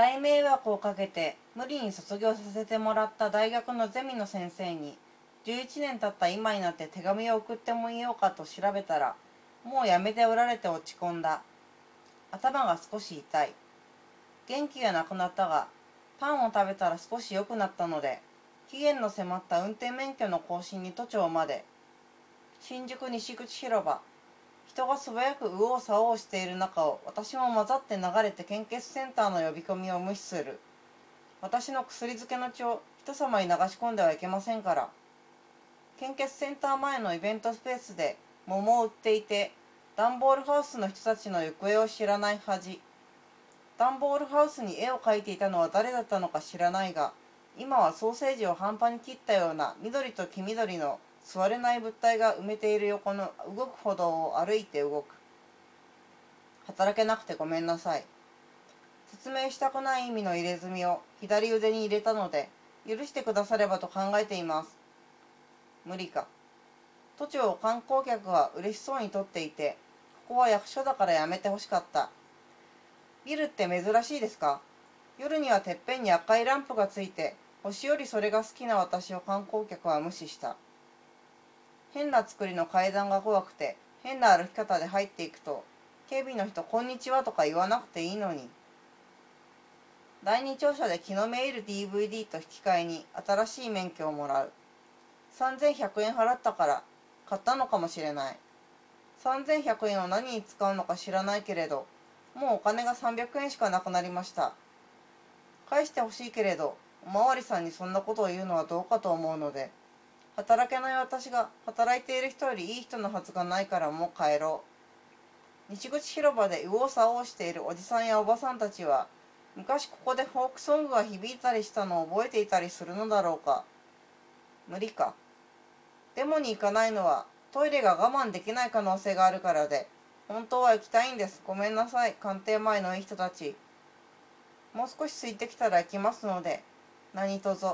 大迷惑をかけて無理に卒業させてもらった大学のゼミの先生に11年経った今になって手紙を送ってもいようかと調べたらもうやめておられて落ち込んだ。頭が少し痛い。元気がなくなったがパンを食べたら少し良くなったので期限の迫った運転免許の更新に都庁まで。新宿西口広場。人が素早く右往左往している中を私も混ざって流れて献血センターの呼び込みを無視する。私の薬漬けの血を人様に流し込んではいけませんから。献血センター前のイベントスペースで桃を売っていて段ボールハウスの人たちの行方を知らない恥。段ボールハウスに絵を描いていたのは誰だったのか知らないが今はソーセージを半端に切ったような緑と黄緑の座れない物体が埋めている横の動く歩道を歩いて動く。働けなくてごめんなさい。説明したくない意味の入れ墨を左腕に入れたので許してくださればと考えています。無理か。都庁を観光客は嬉しそうに撮っていてここは役所だからやめてほしかった。ビルって珍しいですか？夜にはてっぺんに赤いランプがついて星よりそれが好きな私を観光客は無視した。変な作りの階段が怖くて変な歩き方で入っていくと警備の人「こんにちは」とか言わなくていいのに。第二庁舎で気のめいる DVD と引き換えに新しい免許をもらう。3100円払ったから買ったのかもしれない。3100円を何に使うのか知らないけれどもうお金が300円しかなくなりました。返してほしいけれどおまわりさんにそんなことを言うのはどうかと思うので働けない私が働いている人よりいい人のはずがないからもう帰ろう。西口広場で右往左往しているおじさんやおばさんたちは昔ここでフォークソングが響いたりしたのを覚えていたりするのだろうか。無理か。デモに行かないのはトイレが我慢できない可能性があるからで本当は行きたいんです。ごめんなさい。官邸前のいい人たち。もう少し空いてきたら行きますので何卒。